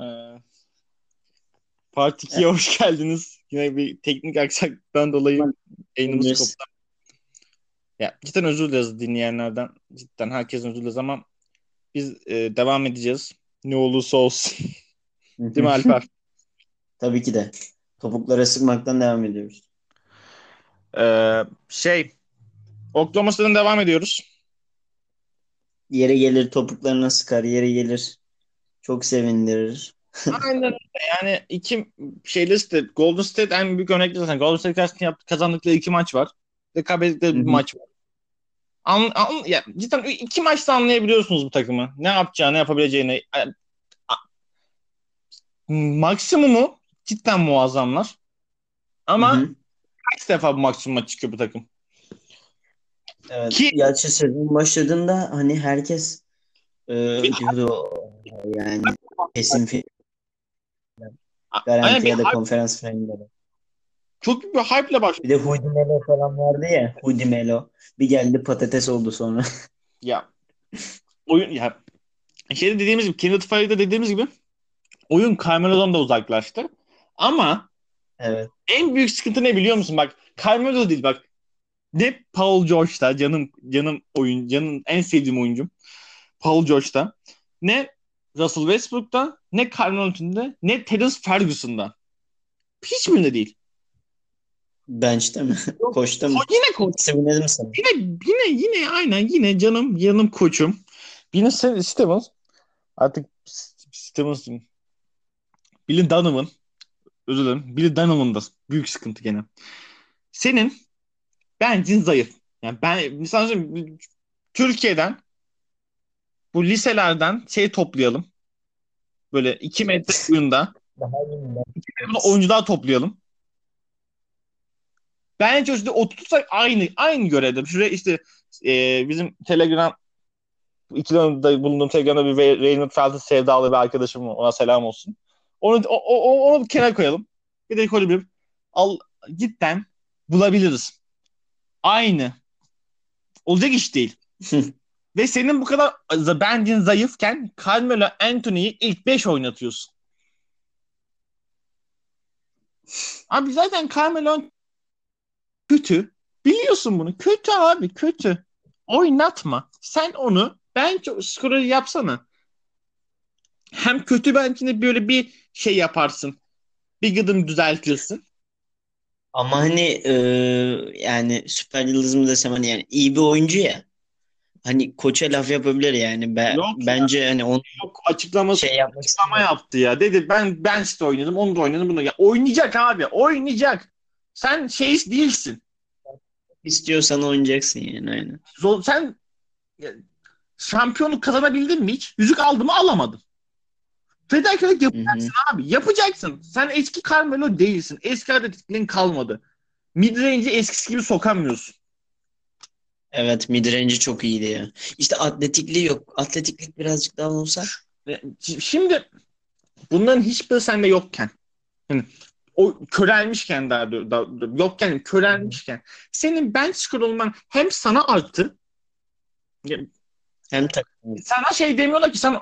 Ee, Part 2'ye hoş geldiniz. Yine bir teknik aksaklıktan dolayı yayınımız koptu. Ya cidden özür dileriz dinleyenlerden. Cidden herkesin özür dileriz ama biz e, devam edeceğiz. Ne olursa olsun. Değil mi Alper? Tabii ki de. Topuklara sıkmaktan devam ediyoruz. Ee, şey Oklahoma State'den devam ediyoruz. Yere gelir topuklarına sıkar, yere gelir çok sevindirir. Aynen öyle. Yani iki şeyli State, Golden State en büyük örnekleri zaten. Golden State karşısında kazandıkları iki maç var. Ve kaybettikleri bir maç var. An, an, ya, cidden iki maçta anlayabiliyorsunuz bu takımı. Ne yapacağını, yapabileceğini. A- a- Maksimumu cidden muazzamlar. Ama Hı hı. kaç defa bu maksimuma çıkıyor bu takım? Evet. Ki- Gerçi sezon başladığında hani herkes e, diyordu yani kesin fi- garanti ya da hype- konferans finalleri. çok büyük bir hype ile başlıyor. Bir de Hudi Melo falan vardı ya. Hudi Melo. Bir geldi patates oldu sonra. Ya oyun ya şeyde dediğimiz gibi Kenneth Farid'de dediğimiz gibi oyun Carmelo'dan da uzaklaştı. Ama Evet. en büyük sıkıntı ne biliyor musun? Bak Carmelo değil bak. Ne Paul George'da canım canım oyun canım en sevdiğim oyuncum. Paul George'da. Ne Russell Westbrook'ta, ne Carmelo Anthony'de, ne Terence Ferguson'da. Hiçbirinde değil. Bench'te mi? Koç'ta mı? O yine koç. Sevinelim sana. Yine yine yine aynen yine canım yanım koçum. Yine sen Stevens. Artık Stevens Billy Donovan. Özür dilerim. Billy Donovan'da büyük sıkıntı gene. Senin bencin zayıf. Yani ben mesela Türkiye'den bu liselerden şey toplayalım. Böyle 2 metre boyunda Daha iyi Burada oyuncular toplayalım. Bence işte oturtsak aynı aynı görevde. Şuraya işte e, bizim Telegram ikilerinde bulunduğum Telegram'da bir Ray- Raymond Felton sevdalı bir arkadaşım var. Ona selam olsun. Onu o, o, o- onu bir kenara koyalım. Bir de koyalım bir. Al, cidden bulabiliriz. Aynı. Olacak iş değil. Ve senin bu kadar bencin zayıfken Carmelo Anthony'yi ilk 5 oynatıyorsun. Abi zaten Carmelo kötü. Biliyorsun bunu. Kötü abi kötü. Oynatma. Sen onu bence skoru yapsana. Hem kötü bencini böyle bir şey yaparsın. Bir gıdım düzeltirsin. Ama hani e, yani süper yıldız mı desem hani yani iyi bir oyuncu ya. Hani koça laf yapabilir yani. Ben, Yok ya. bence hani onu Yok açıklaması şey yapmak açıklama istemiyorum. yaptı ya. Dedi ben ben işte oynadım, onu da oynadım, bunu. Ya oynayacak abi. Oynayacak. Sen şey değilsin. İstiyorsan oynayacaksın yani aynen. Zor, sen ya, şampiyonluk kazanabildin mi hiç? Yüzük aldın mı alamadın. Fedakarlık yap Hı hı. abi. Yapacaksın. Sen eski Carmelo değilsin. Eski atletikliğin kalmadı. Midrange'i eskisi gibi sokamıyorsun. Evet midrange'i çok iyiydi ya. İşte atletikliği yok. Atletiklik birazcık daha olsa Şimdi bunların hiçbiri sende yokken hani o körelmişken daha, daha yokken körelmişken senin bench score olman hem sana arttı ya, hem takım sana şey demiyorlar ki sen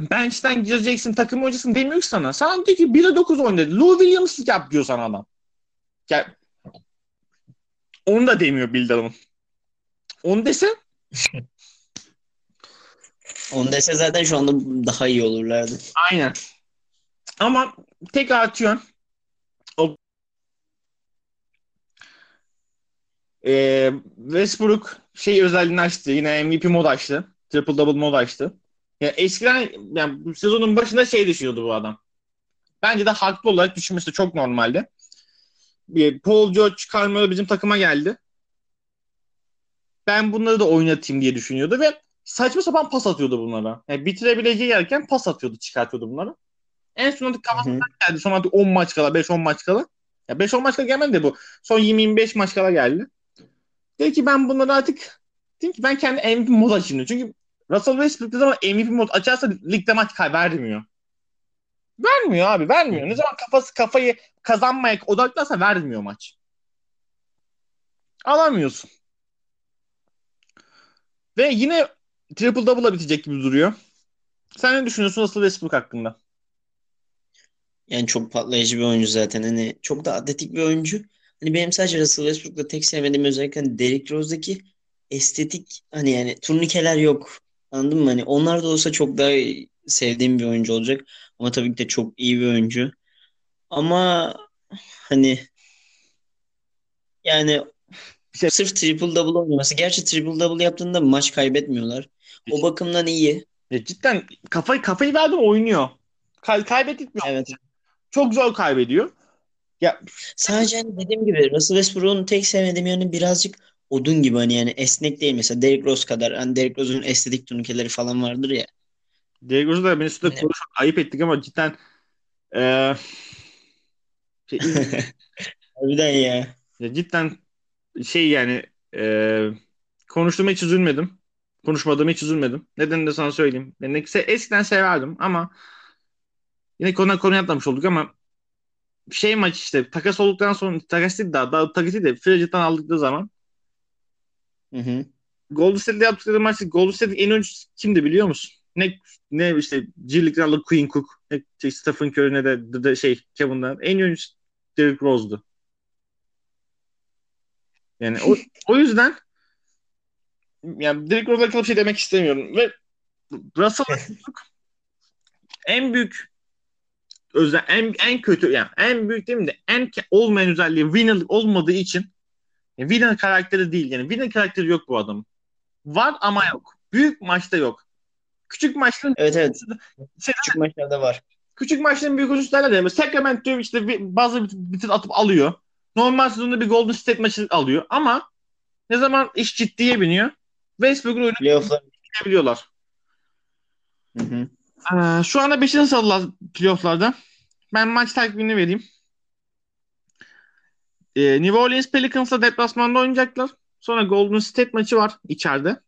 bench'ten gireceksin takım oyuncusun demiyor ki sana. Sana diyor ki 1'e 9 oynadı. Lou Williams yap diyor sana adam. Ya, onu da demiyor Dunham. Onu dese onu dese zaten şu anda daha iyi olurlardı. aynen. Ama tek atıyorsun. O Ee, Westbrook şey özelliğini açtı. Yine MVP mod açtı. Triple double mod açtı. Ya eskiden yani sezonun başında şey düşünüyordu bu adam. Bence de haklı olarak düşünmesi de çok normaldi. Paul George Carmelo bizim takıma geldi. Ben bunları da oynatayım diye düşünüyordu ve saçma sapan pas atıyordu bunlara. Yani bitirebileceği yerken pas atıyordu, çıkartıyordu bunları. En son artık Hı hı. kafasından geldi. Son artık 10 maç kala, 5-10 maç kala. Ya 5-10 maç kala gelmedi de bu. Son 20-25 maç kala geldi. Dedi ki ben bunları artık dedim ki ben kendi MVP mod açayım. diyor. Çünkü Russell Westbrook ne zaman MVP mod açarsa ligde maç kaybetmiyor. Vermiyor abi vermiyor. Ne zaman kafası kafayı kazanmaya odaklarsa vermiyor maç. Alamıyorsun. Ve yine triple double'la bitecek gibi duruyor. Sen ne düşünüyorsun Russell Westbrook hakkında? Yani çok patlayıcı bir oyuncu zaten. Hani çok da atletik bir oyuncu. Hani benim sadece Russell Westbrook'ta tek sevmediğim özellik hani Derrick Rose'daki estetik hani yani turnikeler yok. Anladın mı? Hani onlar da olsa çok daha sevdiğim bir oyuncu olacak. Ama tabii ki de çok iyi bir oyuncu. Ama hani yani İşte- sırf triple double oynaması. Gerçi triple double yaptığında maç kaybetmiyorlar. O bakımdan iyi. Ya cidden kafayı kafayı verdim oynuyor. Kay kaybetmiyor. Evet. Çok zor kaybediyor. Ya Sadece hani dediğim gibi Russell Westbrook'un tek sevmediğim yönü birazcık odun gibi hani yani esnek değil mesela Derrick Rose kadar. Hani Derrick Rose'un estetik turnikeleri falan vardır ya. Rose'u da üstüne Ne? konuşup ayıp ettik ama cidden eee şey, Harbiden ya. ya cidden şey yani eee konuştuğuma hiç üzülmedim. Konuşmadığıma hiç üzülmedim. Nedenini de sana söyleyeyim. Ben ne- eskiden severdim ama yine konu konu atlamış olduk ama şey maç işte takas olduktan sonra takas değil daha, daha takas değil de agent'tan aldıkları zaman Hı hı. Golden State'de yaptıkları maçta Golden State'in en oyuncusu kimdi biliyor musun? Ne ne işte League'den aldığı Quinn Cook, ne şey Stephen Curry ne de, de, şey Kevin Durant. En oyuncusu Derrick Rose'du. Yani o, o yüzden yani Derrick Rose'la kalıp şey demek istemiyorum. Ve Russell Westbrook en büyük özel en, en kötü yani en büyük değil mi de en olmayan özelliği winner'lık olmadığı için yani winner karakteri değil yani winner karakteri yok bu adamın. Var ama yok. Büyük maçta yok. Küçük maçların Evet evet. şey, Küçük maçlarda var. küçük maçların büyük oyuncusu derler ya. Sacramento işte bir, bazı bitir, atıp alıyor. Normal sezonda bir Golden State maçı alıyor ama ne zaman iş ciddiye biniyor Westbrook'un oyunu biliyorlar. Hı hı. Ee, şu anda 5. sıradalar playofflarda. Ben maç takvimini vereyim. Ee, New Orleans Pelicans'la deplasmanda oynayacaklar. Sonra Golden State maçı var içeride.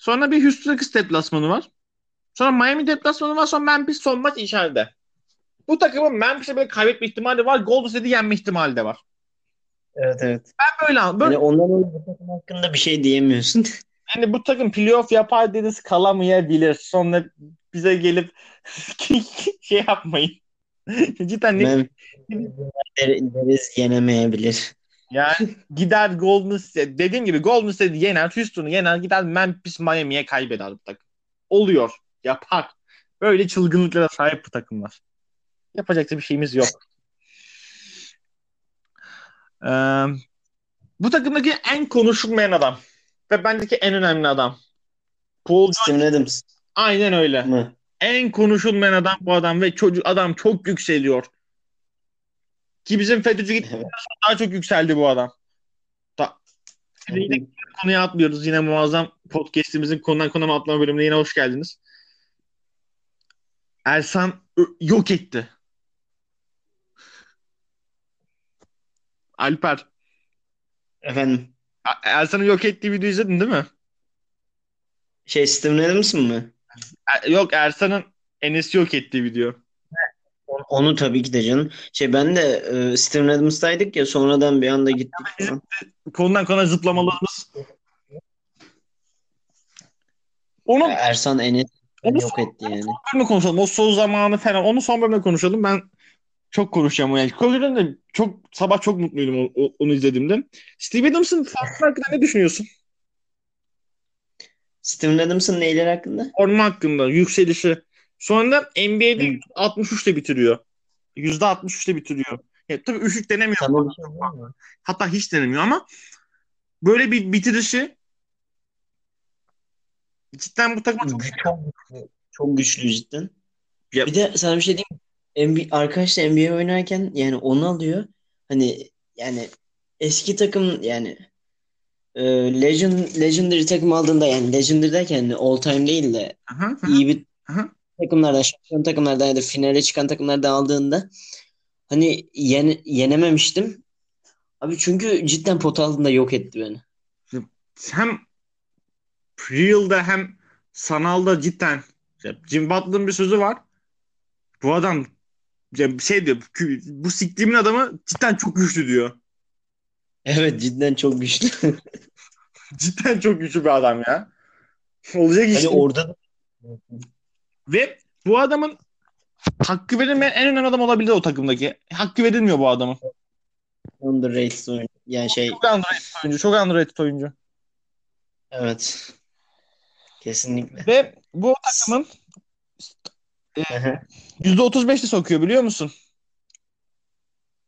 Sonra bir Houston Rockets deplasmanı var. Sonra Miami deplasmanı var. Sonra Memphis son maç içeride. Bu takımın Memphis'e böyle kaybetme ihtimali var. Golden State'i yenme ihtimali de var. Evet evet. Ben böyle Yani böyle ondan dolayı bu takım hakkında bir şey diyemiyorsun. yani bu takım playoff yapar dediniz kalamayabilir. Sonra bize gelip şey yapmayın. Cidden ne deriz yenemeyebilir. Yani gider Golden State dediğim gibi Golden State yener, Houston'u yener, gider Memphis Miami'ye kaybeder bu takım. Oluyor. Yapar. Böyle çılgınlıklara sahip bu takımlar. Yapacak da bir şeyimiz yok. Ee, bu takımdaki en konuşulmayan adam ve bendeki en önemli adam. Paul George. Steven Adams Aynen öyle. mı? En konuşulmayan adam bu adam ve çocuk adam çok yükseliyor. Ki bizim FETÖ'cü gitti Evet. daha çok yükseldi bu adam. Da yine konuya atlıyoruz. Yine muazzam podcast'imizin konudan konuya atlama bölümüne yine hoş geldiniz. Ersan yok etti. Alper. Efendim. Ersan'ın yok ettiği videoyu izledin değil mi? Şey Steven Adams'ın mı? E- yok Ersan'ın Enes'i yok ettiği video. Onu, onu tabii ki de canım. Şey ben de e, Steven Adams'taydık ya sonradan bir anda gittik falan. Konudan konuya zıplamalarımız. Onun Ersan Enes Onu yok etti yani. bölümde konuşalım. O son zamanı falan. Onu son bölümde konuşalım. Ben çok konuşacağım. Yani konuşacağım da çok sabah çok mutluydum o- o- onu izlediğimde. Steve Adams'ın farkı hakkında ne düşünüyorsun? Steven Adams'ın neyleri hakkında? Forma hakkında yükselişi. Sonra NBA'de Hı. 63'te bitiriyor. %63'te bitiriyor. Ya, tabii üçlük denemiyor. Bir şey? Hatta hiç denemiyor ama böyle bir bitirişi cidden bu takıma çok Çok güçlü. Çok güçlü cidden. Ya- Bir de sana bir şey diyeyim mi? NBA, arkadaşlar NBA oynarken yani onu alıyor. Hani yani eski takım yani e, Legend, Legendary takım aldığında yani Legendary derken hani all time değil de aha, iyi bir aha. Takımlardan, şampiyon takımlardan ya da finale çıkan takımlardan aldığında hani yene, yenememiştim. Abi çünkü cidden pot altında yok etti beni. hem real'da hem sanalda cidden Jim Butler'ın bir sözü var. Bu adam şey diyor "Kü- bu siktiğimin adamı cidden çok güçlü diyor. Evet cidden çok güçlü. Cidden çok güçlü bir adam ya. Olacak iş Hani değil. orada da Ve bu adamın hakkı verilmeyen en önemli adam olabilir o takımdaki. Hakkı verilmiyor bu adamın. Underrated oyuncu. Yani şey Çok underrated oyuncu. Çok underrated oyuncu. evet. Kesinlikle. Ve bu takımın %35'li sokuyor biliyor musun?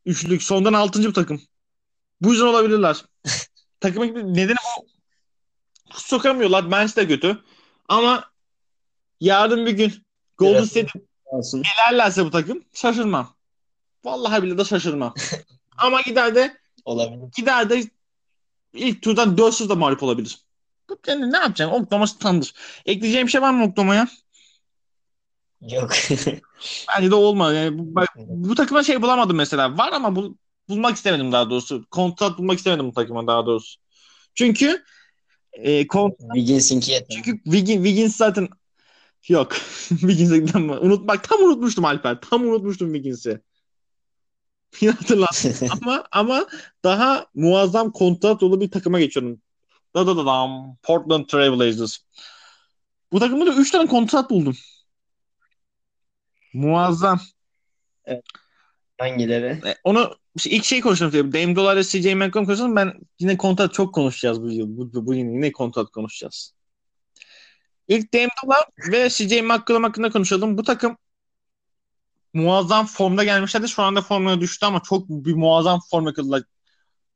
Üçlük. Sondan altıncı bir takım. Bu yüzden olabilirler. Takımın nedeni bu. Sokamıyorlar. Bench de kötü. Ama yarın bir gün Golden State elerlerse bu takım şaşırmam. Vallahi bile de şaşırmam. Ama gider de Olabilir. gider de ilk turdan 400 de mağlup olabilir. Yani ne yapacaksın? Oklahoma standır. Ekleyeceğim bir şey var mı Oklahoma'ya? Yok. Bence de olmaz. Yani bu, bu takıma şey bulamadım mesela. Var ama bul, bulmak istemedim daha doğrusu. Kontrat bulmak istemedim bu takıma daha doğrusu. Çünkü e, kon, Wiggins'inki yetmedi. çünkü Wiggins, Wiggins zaten yok. Wiggins'den unutmak tam unutmuştum Alper. Tam unutmuştum Wiggins'i. Yine hatırlattım. ama ama daha muazzam kontrat dolu bir takıma geçiyorum. Da da da dam. Portland Trail Blazers. Bu takımda da 3 tane kontrat buldum. Muazzam. Hangileri? E, Onu işte ilk şey konuşalım. Dame Dollar ile CJ McCollum konuşalım. Ben yine kontrat çok konuşacağız bu yıl. Bu, bu, bu yine kontrat konuşacağız. İlk Dame Dollar ve CJ McCollum hakkında konuşalım. Bu takım muazzam formda gelmişlerdi. Şu anda formuna düştü ama çok bir muazzam form yakaladılar.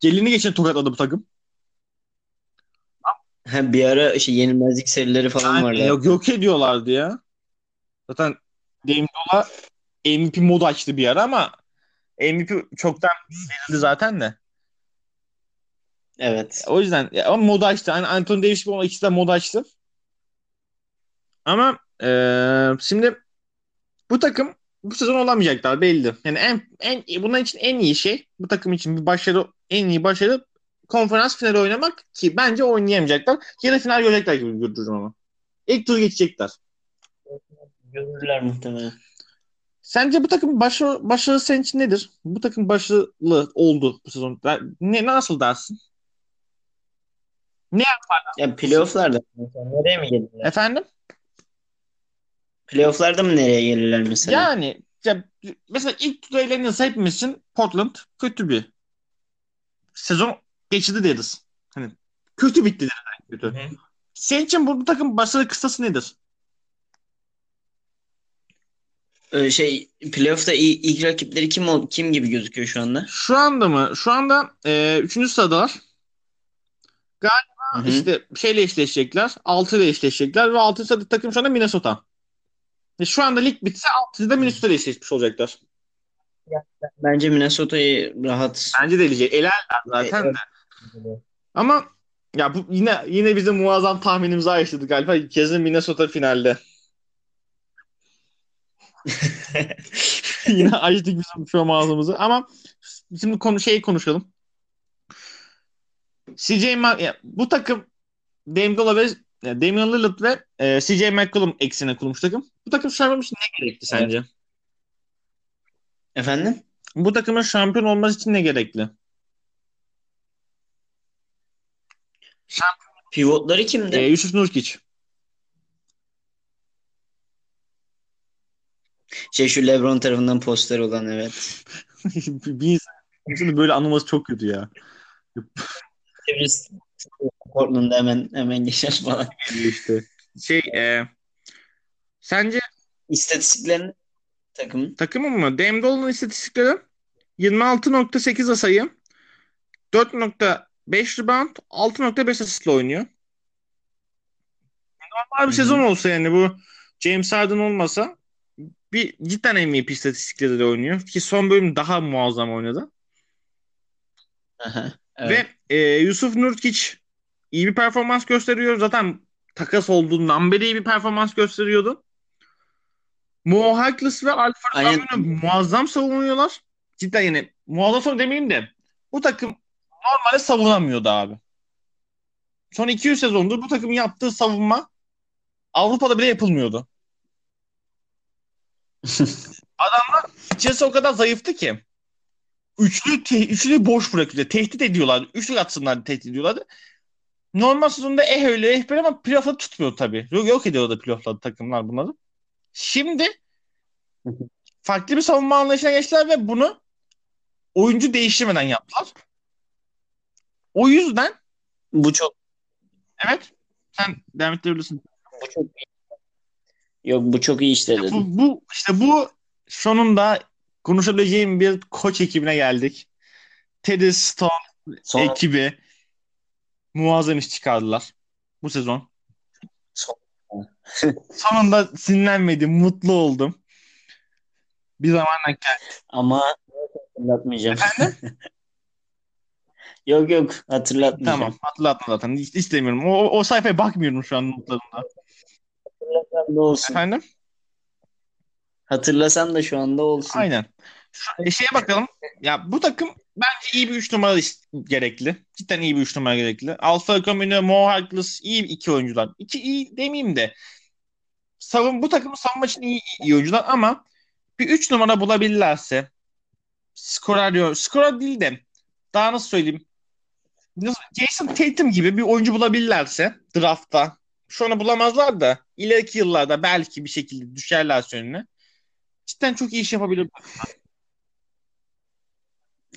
Gelini geçen tokatladı bu takım. Ha, bir ara işte yenilmezlik serileri falan Yani vardı. yok, yok ediyorlardı ya. Zaten Dame Dollar MVP modu açtı bir ara ama MVP çoktan verildi zaten de. Evet. O yüzden ya, ama modu açtı. Yani Anthony Davis gibi ikisi de modu açtı. Ama eee, şimdi bu takım bu sezon olamayacaklar belli. Yani en, en bunun için en iyi şey bu takım için bir başarı en iyi başarı konferans finali oynamak ki bence oynayamayacaklar. Yarı final görecekler gibi görüyorum ama. İlk tur geçecekler. Görürler muhtemelen. Sence bu takım başarı, başarı senin için nedir? Bu takım başarılı oldu bu sezon. Ne, nasıl dersin? Ya playoff'larda nereye mi gelirler? Efendim? Playoff'larda mı nereye gelirler mesela? Yani ya, mesela ilk turda elenirse hepimiz için Portland kötü bir sezon geçirdi deriz. Hani kötü bitti deriz. Kötü. Hı. Senin için bu, bu takım başarı kıstası nedir? Ee, şey playoff'ta ilk rakipleri kim ol- kim gibi gözüküyor şu anda? Şu anda mı? Şu anda e, üçüncü sıradalar. Hı hı. İşte şeyle eşleşecekler. Altı ile eşleşecekler ve altı sırada takım şu anda Minnesota. E, şu anda lig bitse altıda Minnesota ile eşleşmiş olacaklar. Bence Minnesota'yı rahat Bence de elecek. Elerler zaten de. Ama ya bu yine yine bizim muazzam tahminimizi aştık galiba. Kesin Minnesota finalde. yine açtık bizim şu ağzımızı. Ama şimdi konu şeyi konuşalım. CJ Ma- bu takım Dame ve Damian Lillard ve e, CJ McCollum eksine kurulmuş takım. Bu takım şampiyon için ne gerekli sence? Efendim? Bu takımın şampiyon olması için ne gerekli? Pivotları kimdi? E, Yusuf Nurkic. Şey şu LeBron tarafından poster olan evet. bir insan şimdi böyle anılması çok kötü ya. Biz Portland'da hemen hemen geçer falan. işte. Şey e, sence İstatistiklerini takımın. takımın mı? Dame Dolla'nın istatistikleri 26.8 sayı 4.5 rebound 6.5 asistle oynuyor. Normal bir Hı hı. sezon olsa yani bu James Harden olmasa bir cidden MVP istatistikleri de oynuyor. Ki son bölüm daha muazzam oynadı. Aha, evet. Ve e, Yusuf Nurkic iyi bir performans gösteriyor. Zaten takas olduğundan beri iyi bir performans gösteriyordu. Mo Harkless ve Alfred Aynen. Muazzam savunuyorlar. Cidden yani muazzam savun demeyeyim de bu takım normalde savunamıyordu abi. Son 200 sezondur bu takımın yaptığı savunma Avrupa'da bile yapılmıyordu. İçerisi o kadar zayıftı ki. Üçlü, te- üçlü boş bırakıyor. Tehdit ediyorlar. Üçlü atsınlar tehdit ediyorlardı. Normal sezonda eh öyle eh böyle ama playoff'ta tutmuyor tabii. Yok, yok ediyordu playoff'ta takımlar bunları. Şimdi farklı bir savunma anlayışına geçtiler ve bunu oyuncu değiştirmeden yaptılar. O yüzden Bu çok evet sen devam ettirebilirsin. bu çok iyi. Yok bu çok iyi işledin. Bu, bu işte bu sonunda konuşabileceğim bir koç ekibine geldik. Teddy Stone Son, ekibi muazzam iş çıkardılar bu sezon. Son- Sonunda sinirlenmedim, mutlu oldum. Bir zamanla ama hatırlatmayacağım. Yok yok hatırlatmayacağım. tamam hatırlattım zaten. Hiç istemiyorum. O, o sayfaya bakmıyorum şu an notlarımda. Hatırlasam da olsun. Efendim? Hatırlasam da şu anda olsun. Aynen. E, şeye bakalım. Ya bu takım bence iyi bir 3 numara gerekli. Cidden iyi bir 3 numara gerekli. Alfa Camino, Mo Harkless iyi iki oyuncular. İki iyi demeyeyim de savun bu takımın savunma için iyi, iyi oyuncular ama bir 3 numara bulabilirlerse skorer diyor. Skorer değil de daha nasıl söyleyeyim? Jason Tatum gibi bir oyuncu bulabilirlerse draftta şu an bulamazlar da ileriki yıllarda belki bir şekilde düşerler önüne. Cidden çok iyi iş yapabilir.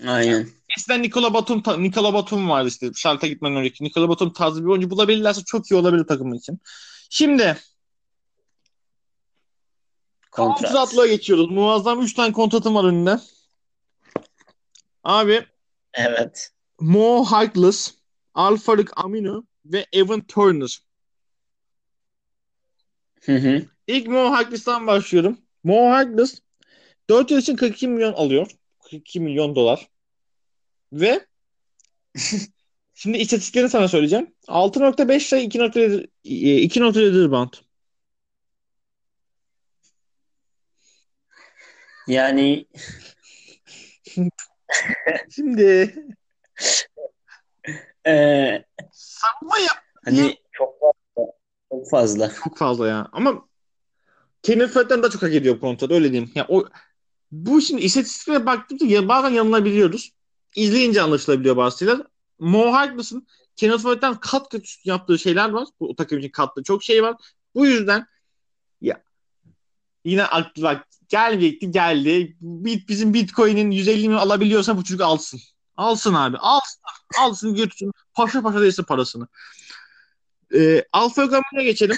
Aynen. Eskiden Nikola Batum Nikola Batum vardı işte Şart'a gitmeden önceki. Nikola Batum tarzı bir oyuncu bulabilirlerse çok iyi olabilir takımın için. Şimdi Kontrat. kontratlığa geçiyoruz. Muazzam 3 tane kontratım var önünde. Abi Evet. Mo Harkless, Alfarik Aminu ve Evan Turner. Hı hı. İlk Mo Harkless'tan başlıyorum. Mo Harkless 4 yıl için 42 milyon alıyor. 42 milyon dolar. Ve şimdi istatistiklerini sana söyleyeceğim. 6.5 sayı 2.7 2.7 rebound. Yani Şimdi eee, savunma yap hani çok fazla. Çok fazla. çok fazla ya. Ama Kenneth Fred'den daha çok hak ediyor bu kontrat öyle diyeyim. Ya o bu şimdi istatistiklere baktığımızda ya, bazen yanılabiliyoruz. İzleyince anlaşılabiliyor bazı şeyler. Mo Harkless'ın Kenneth Fred'den kat kat yaptığı şeyler var. Bu takım için kattığı çok şey var. Bu yüzden ya yine aklı bak gelecekti geldi. Bit, bizim Bitcoin'in 150 milyon alabiliyorsa bu çocuk alsın. Alsın abi. Alsın. Alsın götürsün. Paşa paşa değilse parasını. Ee, Alfa Camino'ya geçelim.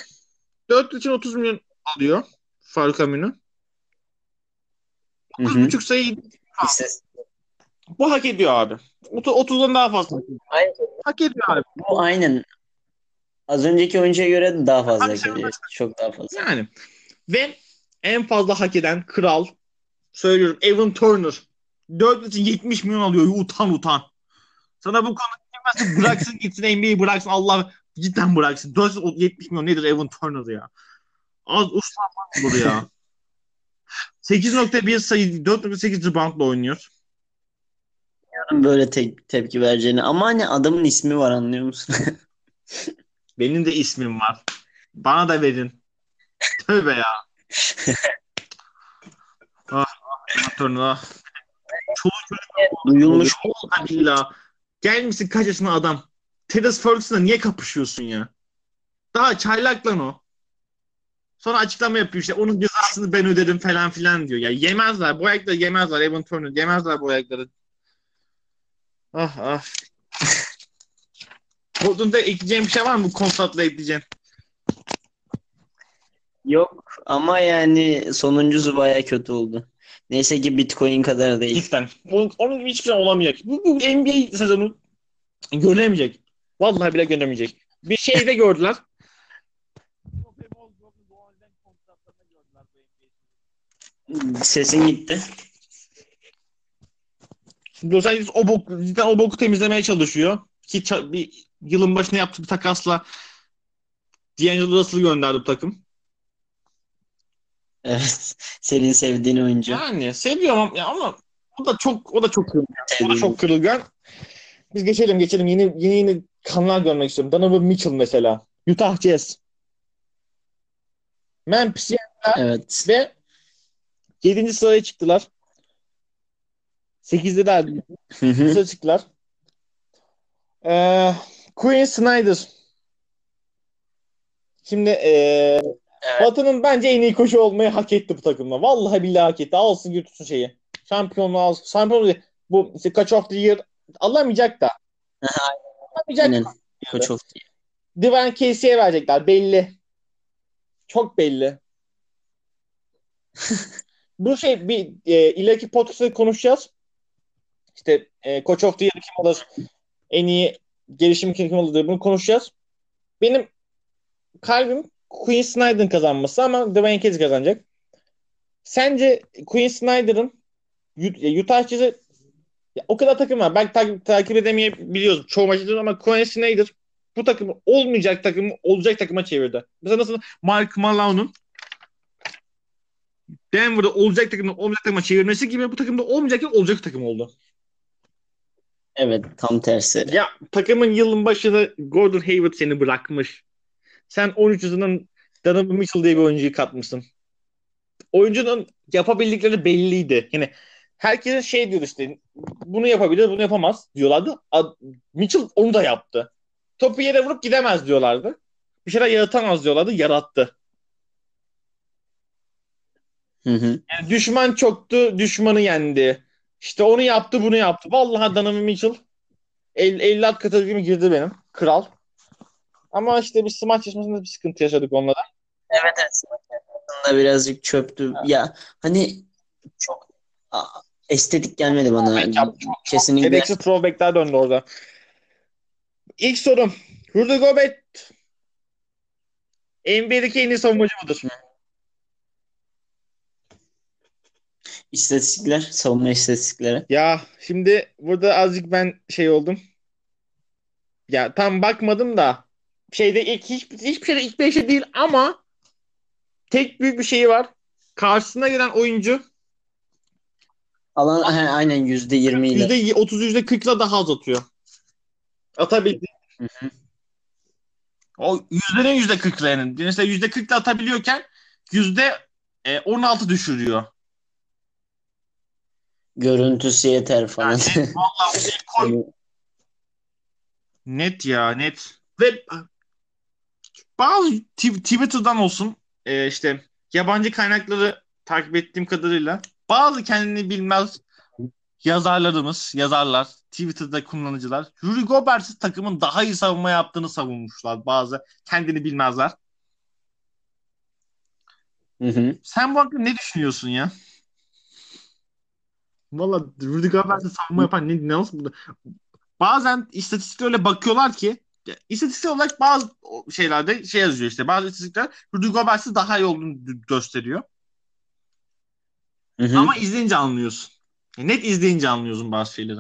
4 için 30 milyon alıyor Faruk Amino. Hı hı. 9.5 sayı İşte, bu hak ediyor abi. 30 30'dan daha fazla. aynen. Hak ediyor abi. Bu aynen. Az önceki oyuncuya göre de daha fazla Abi hak ediyor. Çok daha fazla. Yani. Ve en fazla hak eden kral söylüyorum Evan Turner. 4 için 70 milyon alıyor. Utan utan. Sana bu konu bilmezse bıraksın gitsin NBA'yi bıraksın. Allah cidden bıraksın. 4 70 milyon nedir Evan Turner ya? Az uslan olur ya. 8.1 sayı 4.8 reboundla oynuyor. Böyle te- tepki vereceğini. Ama hani adamın ismi var anlıyor musun? Benim de ismim var. Bana da verin. Tövbe ya. ah, Evan Turner ah. Duyulmuş. Atilla. Gelmişsin kaç yaşında adam. Terence Ferguson'la niye kapışıyorsun ya? Daha çaylak lan o. Sonra açıklama yapıyor işte onun cezasını ben ödedim falan filan diyor. Ya yemezler. Bu ayakları yemezler. Evan Turner yemezler bu ayakları. Ah ah. Orada ekleyeceğim bir şey var mı bu kontratla ekleyeceğim? Yok ama yani sonuncusu baya kötü oldu. Neyse ki Bitcoin kadar değil. Cidden. Onun, onun gibi hiçbir şey olamayacak. Bu, bu NBA sezonu göremeyecek. Vallahi bile göremeyecek. Bir şey de gördüler. Sesin gitti. Los Angeles o boku, cidden o boku temizlemeye çalışıyor. Ki bir yılın başına yaptığı bir takasla D'Angelo Russell'ı gönderdi bu takım. Evet. Senin sevdiğin oyuncu. Yani seviyorum ama, ama o da çok o da çok kırılgan. O da çok kırılgan. Biz geçelim geçelim yeni yeni yeni kanlar görmek istiyorum. Donovan Mitchell mesela. Utah Jazz. Memphis Evet. ve 7. sıraya çıktılar. 8'de de Hı hı. sıraya çıktılar. Ee, Quinn Snyder. Şimdi ee, Evet. Batı'nın bence en iyi koçu olmayı hak etti bu takımla. Vallahi billahi hak etti. Alsın götürsün şeyi. Şampiyonluğu alsın. Şampiyonluğu. Bu işte Coach of the Year alamayacak da. alamayacak da. Koç of Divan Casey'e verecekler. Belli. Çok belli. bu şey bir e, ileriki podcast'ta konuşacağız. İşte e, Coach of the Year kim alır? En iyi gelişim kim alır diye bunu konuşacağız. Benim kalbim Quinn Snyder'ın kazanması ama Dwayne Casey kazanacak. Sence Quinn Snyder'ın Utah Jazz'e o kadar takım var. Ben takip, takip edemeyebiliyoruz çoğu maçı ama Quinn Snyder bu takımı olmayacak takımı olacak takıma çevirdi. Mesela nasıl Mark Malone'un Denver'da olacak takımı olmayacak takıma çevirmesi gibi bu takımda olmayacak olacak takım oldu. Evet tam tersi. Ya takımın yılın başında Gordon Hayward seni bırakmış. Sen 13 yüzünden Donovan Mitchell diye bir oyuncuyu katmışsın. Oyuncunun yapabildikleri belliydi. Yani herkes şey diyor işte bunu yapabilir bunu yapamaz diyorlardı. Mitchell onu da yaptı. Topu yere vurup gidemez diyorlardı. Bir şeyler yaratamaz diyorlardı. Yarattı. Hı hı. Yani düşman çoktu, düşmanı yendi. İşte onu yaptı, bunu yaptı. Vallahi Donovan Mitchell 50, 50 at kategorime girdi benim. Kral. Ama işte bir smaç yaşamasında bir sıkıntı yaşadık onunla da. Evet evet. Aslında birazcık çöptü. Ya hani çok a- estetik gelmedi bana. Yaptı. Çok- Kesinlikle. Gereksiz throwbackler döndü orada. İlk sorum. Rudy Gobert NBA'deki en iyi savunmacı mıdır? İstatistikler, savunma istatistikleri. Ya şimdi burada azıcık ben şey oldum. Ya tam bakmadım da şeyde ilk hiç, hiçbir şeyde ilk beşe değil ama tek büyük bir şeyi var. Karşısına gelen oyuncu Alan he, aynen yüzde yirmi ile. yüzde otuz yüzde kırkla daha az atıyor. Atabildi. Hı hı. O yüzdenin yüzde kırklarının. Mesela yüzde kırkla atabiliyorken yüzde e, on altı düşürüyor. Görüntüsü yeter falan. Vallahi bu bir kol- Net ya net. Ve bazı Tw- Twitter'dan olsun e, işte yabancı kaynakları takip ettiğim kadarıyla bazı kendini bilmez yazarlarımız, yazarlar, Twitter'da kullanıcılar Rudy Gobert'siz takımın daha iyi savunma yaptığını savunmuşlar bazı kendini bilmezler. Hı hı. Sen bu hakkında ne düşünüyorsun ya? Valla Rudy Gobert'siz savunma yapan ne, ne nasıl burada? Bazen istatistikler öyle bakıyorlar ki istatistik olarak bazı şeylerde şey yazıyor işte bazı istatistikler Rudy Gobert'siz daha iyi olduğunu gö- gösteriyor. Hı hı. Ama izleyince anlıyorsun. Ya net izleyince anlıyorsun bazı şeyleri.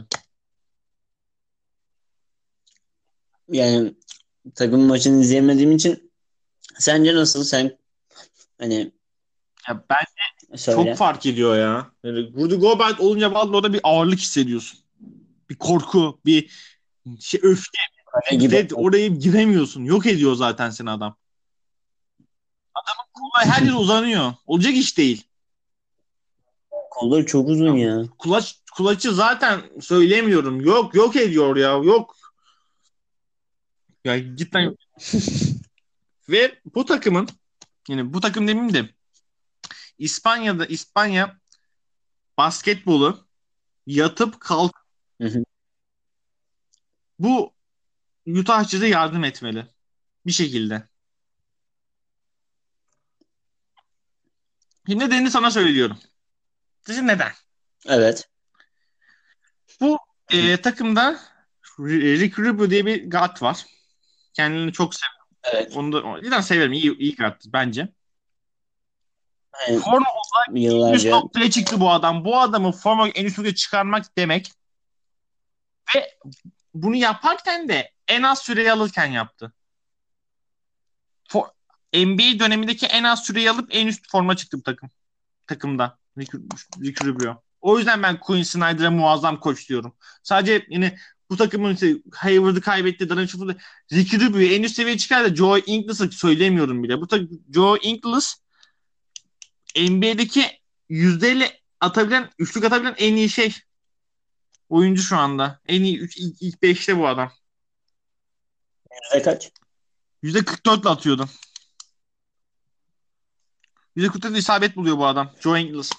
Yani takım maçını izleyemediğim için sence nasıl? Sen hani Ya ben söyle. çok fark ediyor ya. Yani Rudy Gobert olunca vallahi orada bir ağırlık hissediyorsun. Bir korku, bir şey öfke. Gibi. Red, oraya giremiyorsun. Yok ediyor zaten seni adam. Adamın kolay her yere uzanıyor. Olacak iş değil. Kolları çok uzun ya. Kulaç, kulaçı zaten söylemiyorum. Yok yok ediyor ya. Yok. Ya git lan. Ve bu takımın yani bu takım demeyeyim de İspanya'da İspanya basketbolu yatıp kalk Hı hı. bu Utah Jazz'e yardım etmeli. Bir şekilde. Şimdi nedenini sana söylüyorum. Sizin neden? Evet. Bu e, takımda Rick Rubio diye bir guard var. Kendini çok seviyorum. Evet. Onu da cidden severim. İyi, iyi guard bence. Yani Forma olarak en üst yıllarca noktaya çıktı bu adam. Bu adamı forma en üst noktaya çıkarmak demek ve bunu yaparken de en az süreyi alırken yaptı. For, NBA dönemindeki en az süreyi alıp en üst forma çıktı bu takım. Takımda. Rick, Rubio. O yüzden ben Quinn Snyder'a muazzam koç diyorum. Sadece yine bu takımın işte Hayward'ı kaybetti. Darren Sharp'ı Rick Rubio'yu en üst seviyeye çıkar da Joe Inglis'ı söylemiyorum bile. Bu takım Joe Inglis NBA'deki yüzdeyle atabilen, üçlük atabilen en iyi şey. Oyuncu şu anda. En iyi üç, ilk, ilk beşte bu adam. yüzde kaç? Yüzde 44 ile atıyordu. 140 isabet buluyor bu adam. Joe Ingles.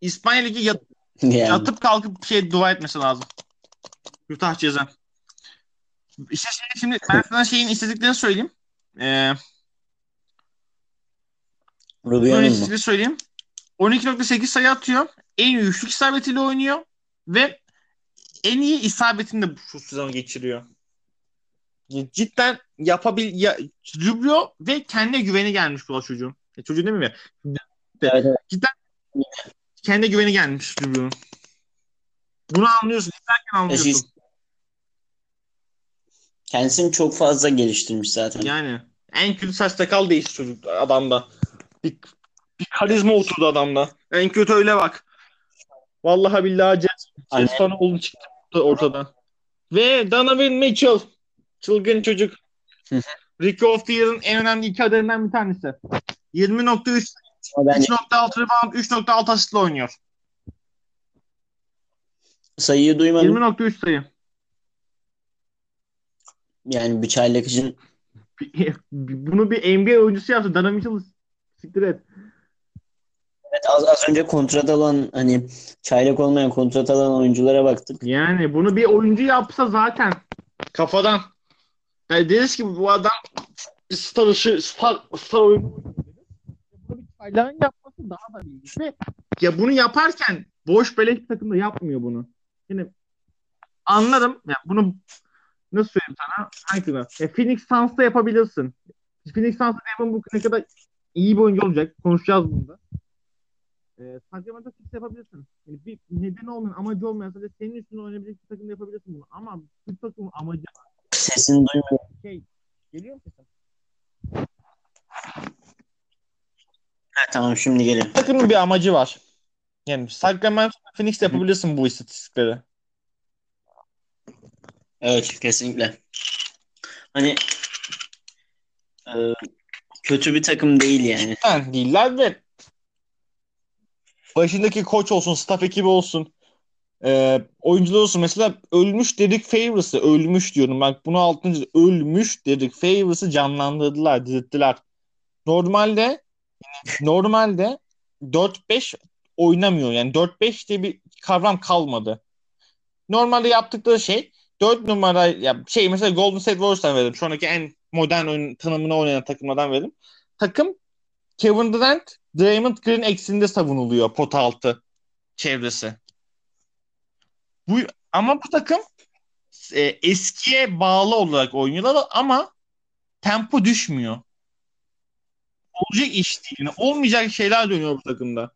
İspanya Ligi yat- Yani. yatıp kalkıp şey dua etmesi lazım. Yurttaş ceza. İşte şey, şimdi ben sana şeyin istatistiklerini söyleyeyim. Ee, istatistikleri söyleyeyim. 12.8 sayı atıyor. En iyi üçlük isabetiyle oynuyor. Ve en iyi isabetini de şu sezon geçiriyor. Cidden yapabil ya, Rubio ve kendine güveni gelmiş bu çocuğun. Ya, çocuğun değil mi? Evet, evet. Kendine güveni gelmiş Rubio'nun. Bunu anlıyorsun. İzlerken anlıyorsun. Eşit- Kendisini çok fazla geliştirmiş zaten. Yani en kötü saç sakal değişti çocuk adamda. Bir, bir karizma oturdu adamda. En kötü öyle bak. Vallahi billahi. Jets fanı oldu çıktı ortada. Ve Donovan Mitchell. Çılgın çocuk. Rookie of the Year'ın en önemli iki adayından bir tanesi. 20.3 Ama bence 3.6 rebound 3.6 asistle oynuyor. sayıyı duymadım. 20.3 sayı. Yani bir çaylak için Bunu bir NBA oyuncusu yaptı. Donovan Mitchell siktir et. evet, az, az önce kontrat alan hani çaylak olmayan kontrat alan oyunculara baktık. Yani bunu bir oyuncu yapsa zaten kafadan. Yani deriz ki bu adam star ışı, star, star oyuncu. Bunu bir çaylağın yapması daha da iyi. Ve ya bunu yaparken boş beleş takımda yapmıyor bunu. Yani anlarım. Ya bunu nasıl söyleyeyim sana? Hangi ya Phoenix Suns'ta yapabilirsin. Phoenix Suns'ta Devin Booker ne kadar iyi bir oyuncu olacak. Konuşacağız bunu da. Ee, Sacramento Kings yapabilirsin. Yani bir nedeni olmayan, amacı olmayan sadece senin üstünde oynayabilecek bir takımda yapabilirsin bunu. Ama bu takımın amacı Sesini duymuyorum. şey. Geliyor mu sesim? Ha, tamam şimdi geliyor. Takımın bir amacı var. Yani Sacramento Phoenix yapabilirsin bu istatistikleri. Evet kesinlikle. Hani e, kötü bir takım değil yani. Yani değiller ve başındaki koç olsun, staff ekibi olsun, e, oyuncular olsun. Mesela ölmüş dedik Favors'ı, ölmüş diyorum. Bak bunu altıncı ölmüş dedik Favors'ı canlandırdılar, dirilttiler. Normalde normalde 4-5 oynamıyor. Yani 4-5 diye bir kavram kalmadı. Normalde yaptıkları şey 4 numara ya şey mesela Golden State Warriors'tan verelim. Şu andaki en modern oyun tanımını oynayan takımlardan verelim. Takım Kevin Durant, Draymond Green eksinde savunuluyor pot altı çevresi. Bu ama bu takım e, eskiye bağlı olarak oynuyorlar ama tempo düşmüyor. Olacak iş değil. Yani olmayacak şeyler dönüyor bu takımda.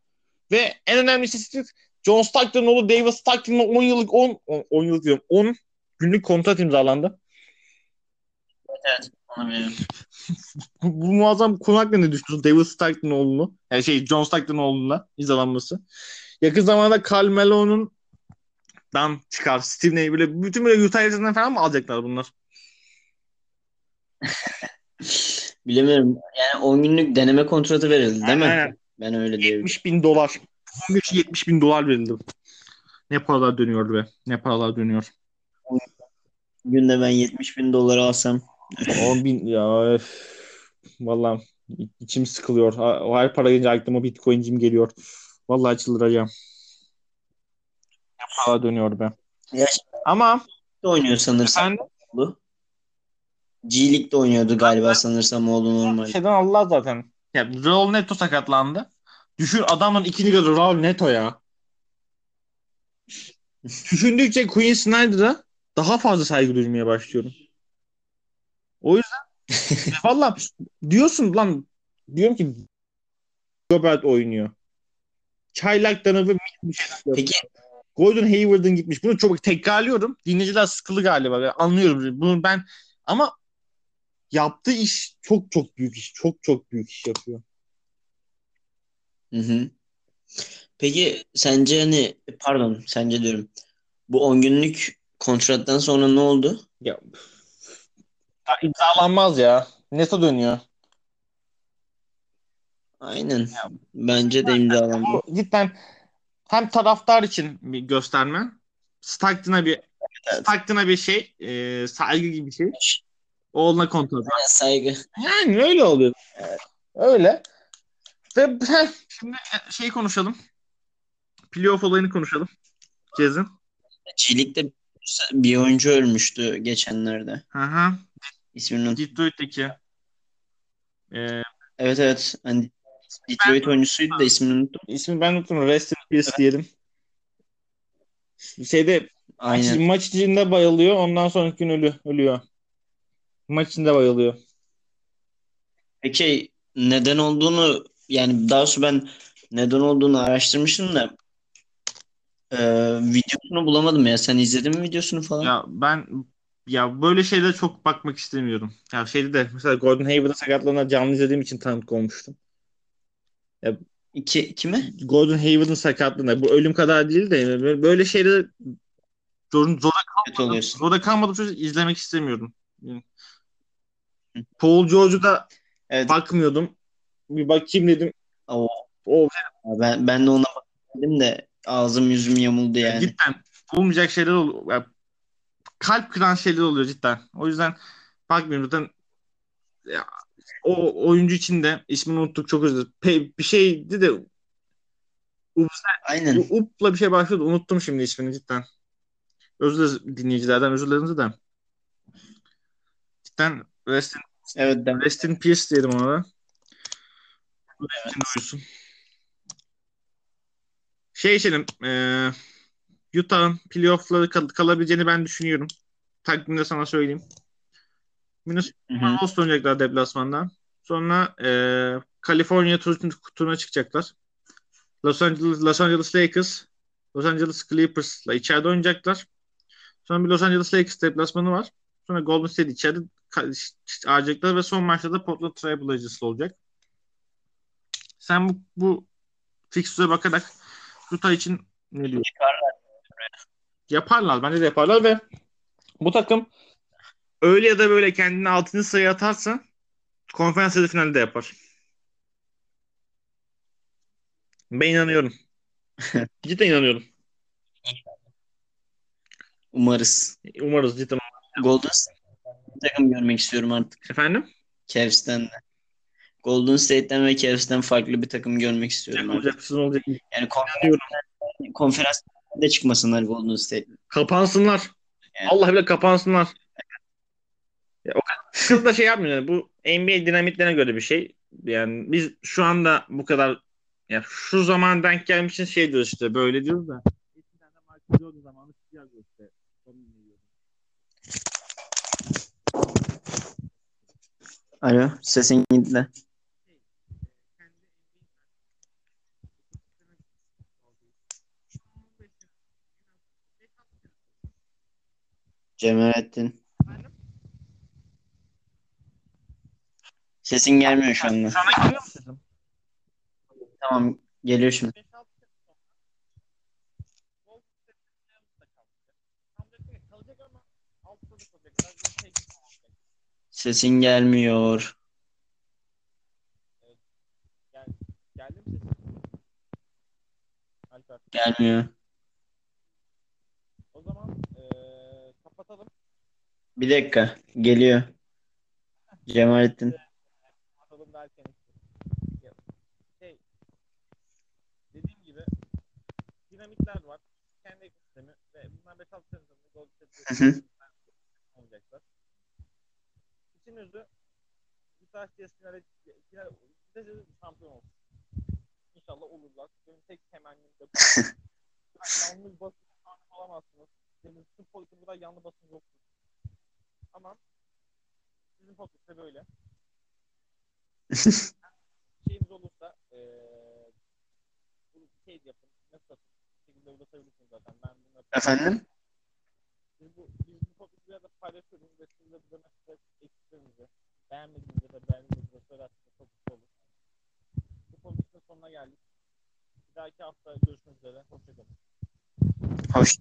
Ve en önemli istatistik John Stockton'ın oğlu David Stockton'la 10 yıllık 10 10 yıllık diyorum 10 günlük kontrat imzalandı. Evet onu biliyorum. Bu, bu muazzam konu hakkında ne düşünüyorsun? David Stockton'ın oğlunu. Yani şey John Stockton'ın oğluna imzalanması. Yakın zamanda Carmelo'nun dan çıkar. Steve Nash böyle bütün böyle Utah Jazz'den falan mı alacaklar bunlar? Bilemiyorum. Yani 10 günlük deneme kontratı verildi değil mi? Aynen. Ben öyle diyorum. 70 bin dolar. 15 70 bin dolar verildi. Ne paralar dönüyordu be. Ne paralar dönüyor. Günde ben 70 bin doları alsam 10 bin ya öf. Vallahi içim sıkılıyor. O her para gelince aklıma Bitcoin'cim geliyor. Vallahi çıldıracağım. Paralar dönüyor be. Ya Ama oynuyor sanırsam efendim oğlu. G League'de oynuyordu galiba sanırsam oğlu normal. şeyden Allah zaten. Ya Raul Neto sakatlandı. Düşün adamın ikinci gözü Raul Neto ya. Düşündükçe Quinn Snyder'a daha fazla saygı duymaya başlıyorum. O yüzden valla diyorsun lan diyorum ki Gobert oynuyor. Çaylak Donovan bir şeyler yapıyor. Peki Gordon Hayward'ın gitmiş. Bunu çok tekrarlıyorum. Dinleyiciler sıkılı galiba. Anlıyorum. Bunu ben ama yaptığı iş çok çok büyük iş. Çok çok büyük iş yapıyor. Hı hı. Peki sence hani pardon sence diyorum. Bu 10 günlük kontrattan sonra ne oldu? Ya, ya imzalanmaz ya. Neto dönüyor. Aynen. Bence de imzalandı. Bu cidden hem taraftar için bir gösterme. Stockton'a bir Evet. Stockton'a bir şey, e, saygı gibi bir şey. Oğluna kontrat. Saygı. Yani öyle oluyor. Öyle. Ve şimdi şey konuşalım. Playoff olayını konuşalım. Cez'in. Çelik'te bir oyuncu ölmüştü geçenlerde. Hı hı. İsmini unuttum. Detroit'teki. Ee, Evet evet. Hani Detroit oyuncusuydu da ismini unuttum. ismi ben unuttum. Rest in peace diyelim. Şeyde Aynen. maç içinde bayılıyor. Ondan sonraki gün ölü, ölüyor. Maç içinde bayılıyor. Peki neden olduğunu yani daha sonra ben neden olduğunu araştırmıştım da e, videosunu bulamadım ya. Sen izledin mi videosunu falan? Ya ben ya böyle şeylere çok bakmak istemiyorum. Ya şeyde de mesela Gordon Hayward'ın sakatlığına canlı izlediğim için tanık olmuştum. İki, kime? Gordon Hayward'ın sakatlığına bu ölüm kadar değil de böyle- böyle şeyleri zor, zora oluyorsun. Orada kalmadım çocuk izlemek istemiyorum. Paul George'u da Evet. bakmıyordum. Bir bakayım dedim. O, O ben, ben de ona bakmadım de ağzım yüzüm yamuldu yani. cidden olmayacak şeyler oluyor. Yani kalp kıran şeyler oluyor cidden. O yüzden bakmıyorum zaten ya, o oyuncu için de ismini unuttuk çok özür dilerim. Bir şeydi de Aynen. Up'la bir şey başladı. Unuttum şimdi ismini cidden. Özür dileriz dinleyicilerden özür dileriz de. Cidden rest in, Evet ben rest in peace diyelim ona da. Uyusun. Şey içelim. E, Utah'ın playoff'ları kal- kalabileceğini ben düşünüyorum. Takvimde sana söyleyeyim. Minnesota. Boston oynayacaklar deplasmanda. Sonra e, Kaliforniya tur- turuna çıkacaklar. Los Angeles, Los Angeles Lakers, Los Angeles Clippers'la içeride oynayacaklar. Sonra bir Los Angeles Lakers deplasmanı var. Sonra Golden State içeride ağırlayacaklar ve son maçta da Portland Trail Blazers'la olacak. Sen bu, bu fikstüre bakarak Utah için ne diyorsun? Yaparlar. Bence de yaparlar ve bu takım öyle ya da böyle kendini altını sayı atarsa konferans yarı finalde yapar. Ben inanıyorum. cidden inanıyorum. umarız. Umarız cidden. Golden bir takım görmek istiyorum artık. Efendim? Cavs'ten de. Golden State'ten ve Cavs'ten farklı bir takım görmek istiyorum Olacak, olacak. Yani konferans, konferans de çıkmasınlar Golden State. Kapansınlar. Yani. Allah bile kapansınlar. Ya, o kadar da şey yapmıyor. Yani bu NBA dinamitlerine göre bir şey. Yani biz şu anda bu kadar ya şu zaman denk gelmişiz şey diyoruz işte böyle diyoruz da. Eskiden de Michael Jordan zamanı Chicago işte. Onu dinliyorum. Alo sesin gitti. Cemalettin. Sesin gelmiyor şu anda. Sana geliyor mu sesim? Tamam geliyor şimdi. 5-6 sene sonra Golden State Playoff'ta kalacak. Kalacak ama alt sırada kalacak. Biraz bir gibi olacak. Sesin gelmiyor. Gelmiyor. O zaman kapatalım. Bir dakika. Geliyor. Cemalettin. Kapatalım derken işte. Şey dediğim gibi dinamitler var. Kendi ekosistemi ve bunlar 5-6 sene sonra hı. olacaklar. İçin özü Utah Jazz finale, finale, Jazz şampiyon olsun. İnşallah olurlar. Benim tek temennim de bu. Yalnız basın olamazsınız. Benim bütün politikada yanlı basın yoktur. Ama sizin politikte böyle. şeyiniz olursa eee bu şey yapın. Nasıl satın? Bir şekilde ulaşabilirsiniz zaten. Ben bunu Efendim? biz bu, biz bu topiği biraz da paylaşıyoruz ve siz de bize mesela eksiklerinizi beğenmediğinizi de beğendiğinizi de söylerseniz çok mutlu olur. Bu podcast'ın sonuna geldik. Bir dahaki hafta görüşmek üzere. Hoşçakalın. Hoş.